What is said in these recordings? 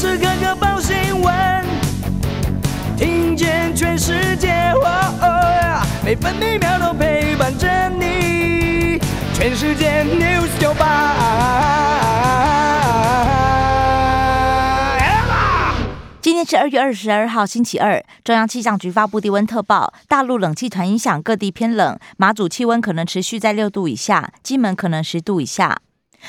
时刻刻报新闻，听见全世界，每分每秒都陪伴着你。全世界 news 九今天是二月二十二号，星期二。中央气象局发布低温特报，大陆冷气团影响，各地偏冷。马祖气温可能持续在六度以下，金门可能十度以下。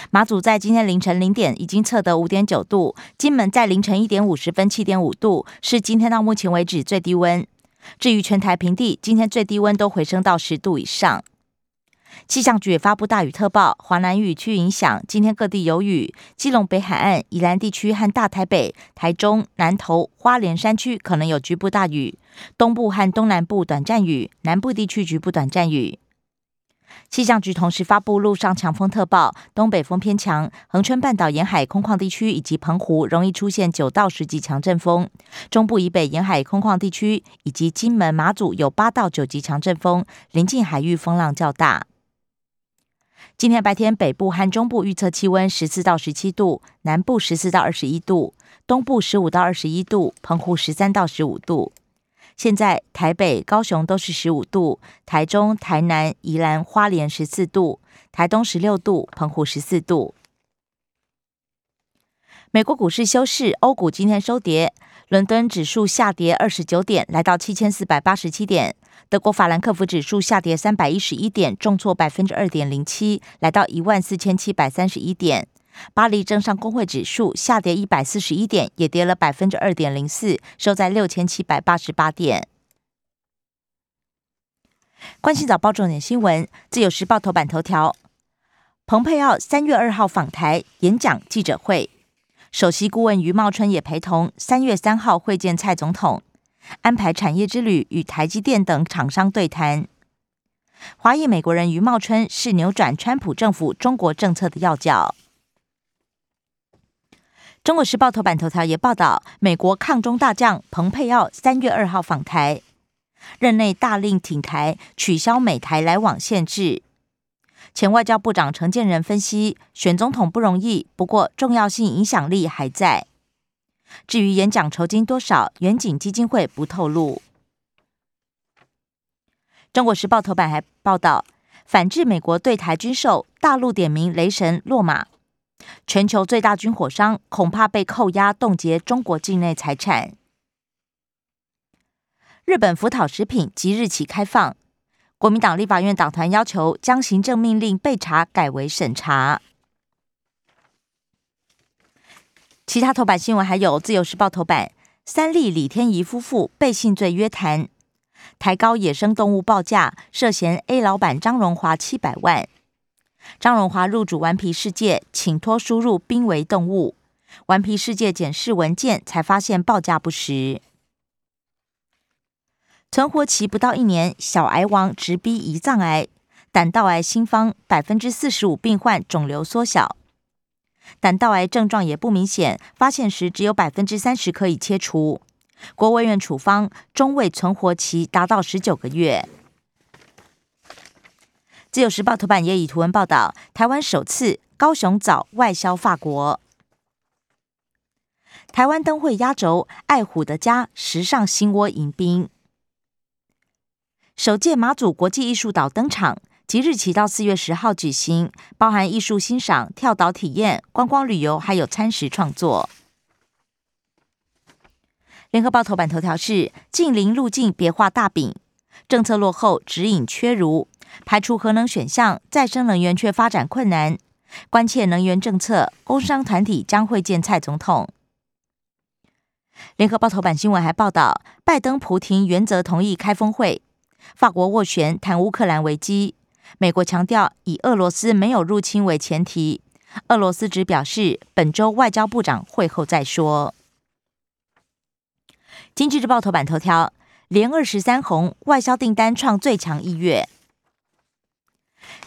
马祖在今天凌晨零点已经测得五点九度，金门在凌晨一点五十分七点五度，是今天到目前为止最低温。至于全台平地，今天最低温都回升到十度以上。气象局也发布大雨特报，华南雨区影响，今天各地有雨，基隆北海岸、宜兰地区和大台北、台中、南投、花莲山区可能有局部大雨，东部和东南部短暂雨，南部地区局部短暂雨。气象局同时发布陆上强风特报，东北风偏强，恒春半岛沿海空旷地区以及澎湖容易出现九到十级强阵风，中部以北沿海空旷地区以及金门、马祖有八到九级强阵风，临近海域风浪较大。今天白天，北部和中部预测气温十四到十七度，南部十四到二十一度，东部十五到二十一度，澎湖十三到十五度。现在台北、高雄都是十五度，台中、台南、宜兰花莲十四度，台东十六度，澎湖十四度。美国股市休市，欧股今天收跌，伦敦指数下跌二十九点，来到七千四百八十七点；德国法兰克福指数下跌三百一十一点，重挫百分之二点零七，来到一万四千七百三十一点。巴黎证上工会指数下跌一百四十一点，也跌了百分之二点零四，收在六千七百八十八点。关心早报重点新闻，自由时报头版头条：蓬佩奥三月二号访台演讲记者会，首席顾问余茂春也陪同，三月三号会见蔡总统，安排产业之旅与台积电等厂商对谈。华裔美国人余茂春是扭转川普政府中国政策的要角。中国时报头版头条也报道，美国抗中大将蓬佩奥三月二号访台，任内大令挺台，取消美台来往限制。前外交部长陈建仁分析，选总统不容易，不过重要性、影响力还在。至于演讲酬金多少，远景基金会不透露。中国时报头版还报道，反制美国对台军售，大陆点名雷神落马。全球最大军火商恐怕被扣押冻结中国境内财产。日本福岛食品即日起开放，国民党立法院党团要求将行政命令备查改为审查。其他头版新闻还有：自由时报头版，三立李天怡夫妇被信罪约谈，抬高野生动物报价，涉嫌 A 老板张荣华七百万。张荣华入主顽皮世界，请托输入濒危动物。顽皮世界检视文件，才发现报价不实。存活期不到一年，小癌王直逼胰脏癌、胆道癌，新方百分之四十五病患肿瘤缩小，胆道癌症状也不明显，发现时只有百分之三十可以切除。国卫院处方中位存活期达到十九个月。自由时报头版也以图文报道，台湾首次高雄枣外销法国。台湾灯会压轴，爱虎的家时尚新窝迎宾。首届马祖国际艺术岛登场，即日起到四月十号举行，包含艺术欣赏、跳岛体验、观光旅游，还有餐食创作。联合报头版头条是：近邻路径别画大饼，政策落后，指引缺如。排除核能选项，再生能源却发展困难。关切能源政策，工商团体将会见蔡总统。联合报头版新闻还报道，拜登普廷原则同意开峰会，法国斡旋谈乌克兰危机，美国强调以俄罗斯没有入侵为前提，俄罗斯只表示本周外交部长会后再说。经济日报头版头条，连二十三红，外销订单创最强一月。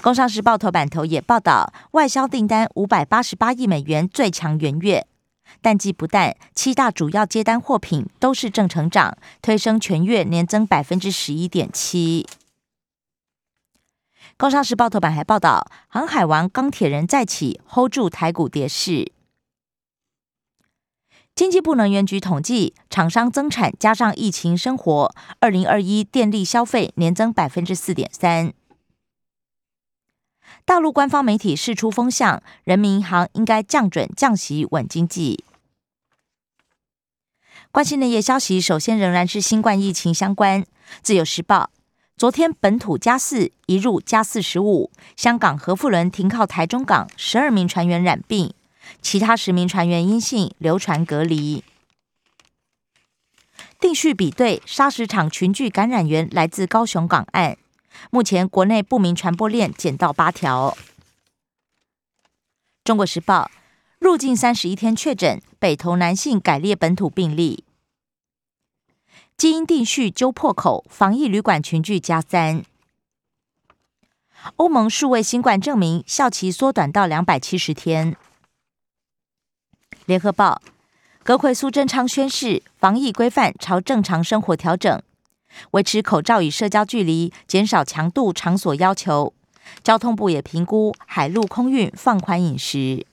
工商时报头版头也报道，外销订单五百八十八亿美元，最强元月。淡季不淡，七大主要接单货品都是正成长，推升全月年增百分之十一点七。工商时报头版还报道，航海王钢铁人再起，hold 住台股跌势。经济部能源局统计，厂商增产加上疫情生活，二零二一电力消费年增百分之四点三。大陆官方媒体释出风向，人民银行应该降准降息稳经济。关心内页消息，首先仍然是新冠疫情相关。自由时报，昨天本土加四，一入加四十五。香港核富轮停靠台中港，十二名船员染病。其他十名船员阴性，流传隔离。定序比对，砂石场群聚感染源来自高雄港岸。目前国内不明传播链减到八条。中国时报入境三十一天确诊，北投男性改列本土病例。基因定序揪破口，防疫旅馆群聚加三。欧盟数位新冠证明效期缩短到两百七十天。联合报，格奎苏贞昌宣誓，防疫规范朝正常生活调整，维持口罩与社交距离，减少强度场所要求。交通部也评估海陆空运放宽饮食。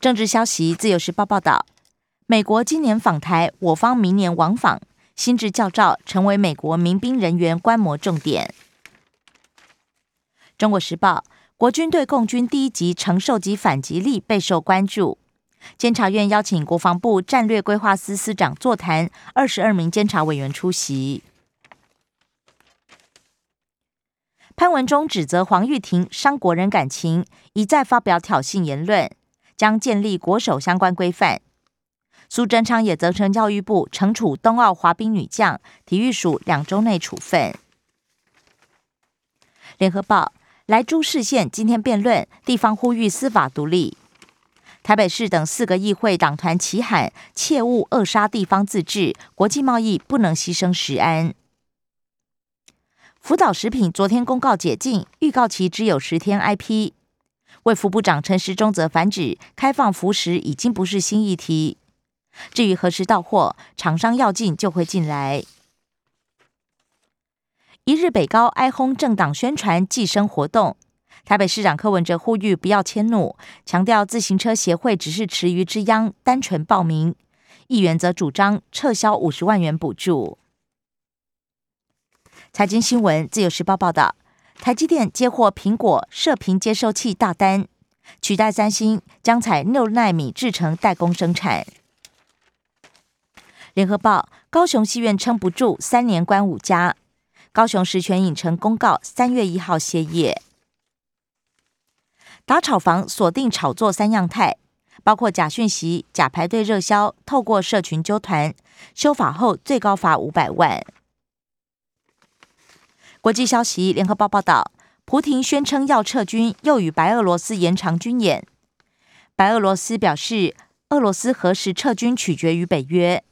政治消息，自由时报报道，美国今年访台，我方明年往访，新制教照成为美国民兵人员观摩重点。中国时报。国军对共军第一级承受及反击力备受关注。监察院邀请国防部战略规划司司长座谈，二十二名监察委员出席。潘文忠指责黄玉婷伤国人感情，一再发表挑衅言论，将建立国手相关规范。苏贞昌也责成教育部惩处冬奥滑冰女将，体育署两周内处分。联合报。来珠市县今天辩论，地方呼吁司法独立。台北市等四个议会党团齐喊，切勿扼杀地方自治，国际贸易不能牺牲食安。福岛食品昨天公告解禁，预告期只有十天。IP 为副部长陈时中则反指，开放福食已经不是新议题。至于何时到货，厂商要进就会进来。一日北高哀轰政党宣传寄生活动，台北市长柯文哲呼吁不要迁怒，强调自行车协会只是池鱼之殃，单纯报名。议员则主张撤销五十万元补助。财经新闻，自由时报报道，台积电接获苹果射频接收器大单，取代三星，将采六纳米制成代工生产。联合报，高雄戏院撑不住，三年关五家。高雄石泉影城公告，三月一号歇业。打炒房锁定炒作三样态，包括假讯息、假排队热销、透过社群纠团。修法后最高罚五百万。国际消息，联合报报道，普廷宣称要撤军，又与白俄罗斯延长军演。白俄罗斯表示，俄罗斯何时撤军取决于北约。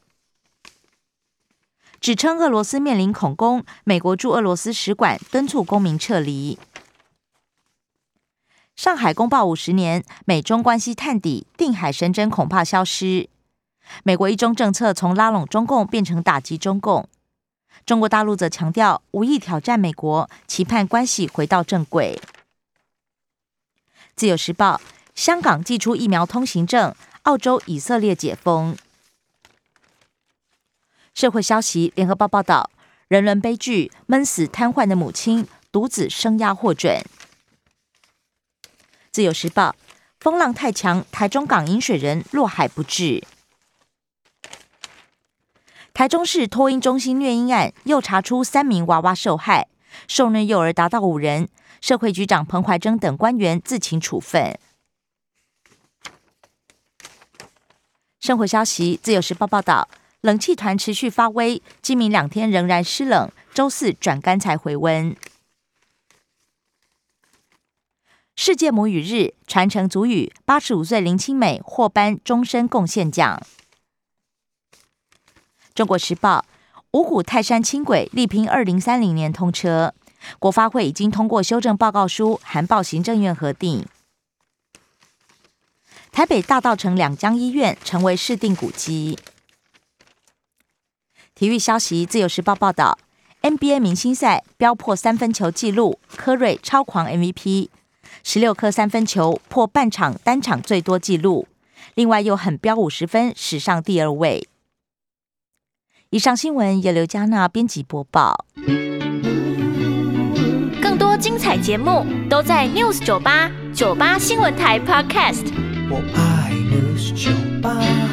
指称俄罗斯面临恐攻，美国驻俄罗斯使馆敦促公民撤离。上海公报五十年，美中关系探底，定海神针恐怕消失。美国一中政策从拉拢中共变成打击中共，中国大陆则强调无意挑战美国，期盼关系回到正轨。自由时报，香港寄出疫苗通行证，澳洲、以色列解封。社会消息，联合报报道，人伦悲剧，闷死瘫痪的母亲，独子生压获准。自由时报，风浪太强，台中港引水人落海不治。台中市托婴中心虐婴案又查出三名娃娃受害，受虐幼儿达到五人，社会局长彭怀珍等官员自请处分。生活消息，自由时报报道。冷气团持续发威，今明两天仍然湿冷，周四转干才回温。世界母语日传承祖语，八十五岁林清美获颁终身贡献奖。中国时报五股泰山轻轨力拼二零三零年通车，国发会已经通过修正报告书，函报行政院核定。台北大道城两江医院成为市定古迹。体育消息，《自由时报》报道，NBA 明星赛飙破三分球纪录，科瑞超狂 MVP，十六颗三分球破半场单场最多纪录，另外又很飙五十分，史上第二位。以上新闻由刘嘉娜编辑播报。更多精彩节目都在 News 九八九八新闻台 Podcast。我爱 News 酒吧。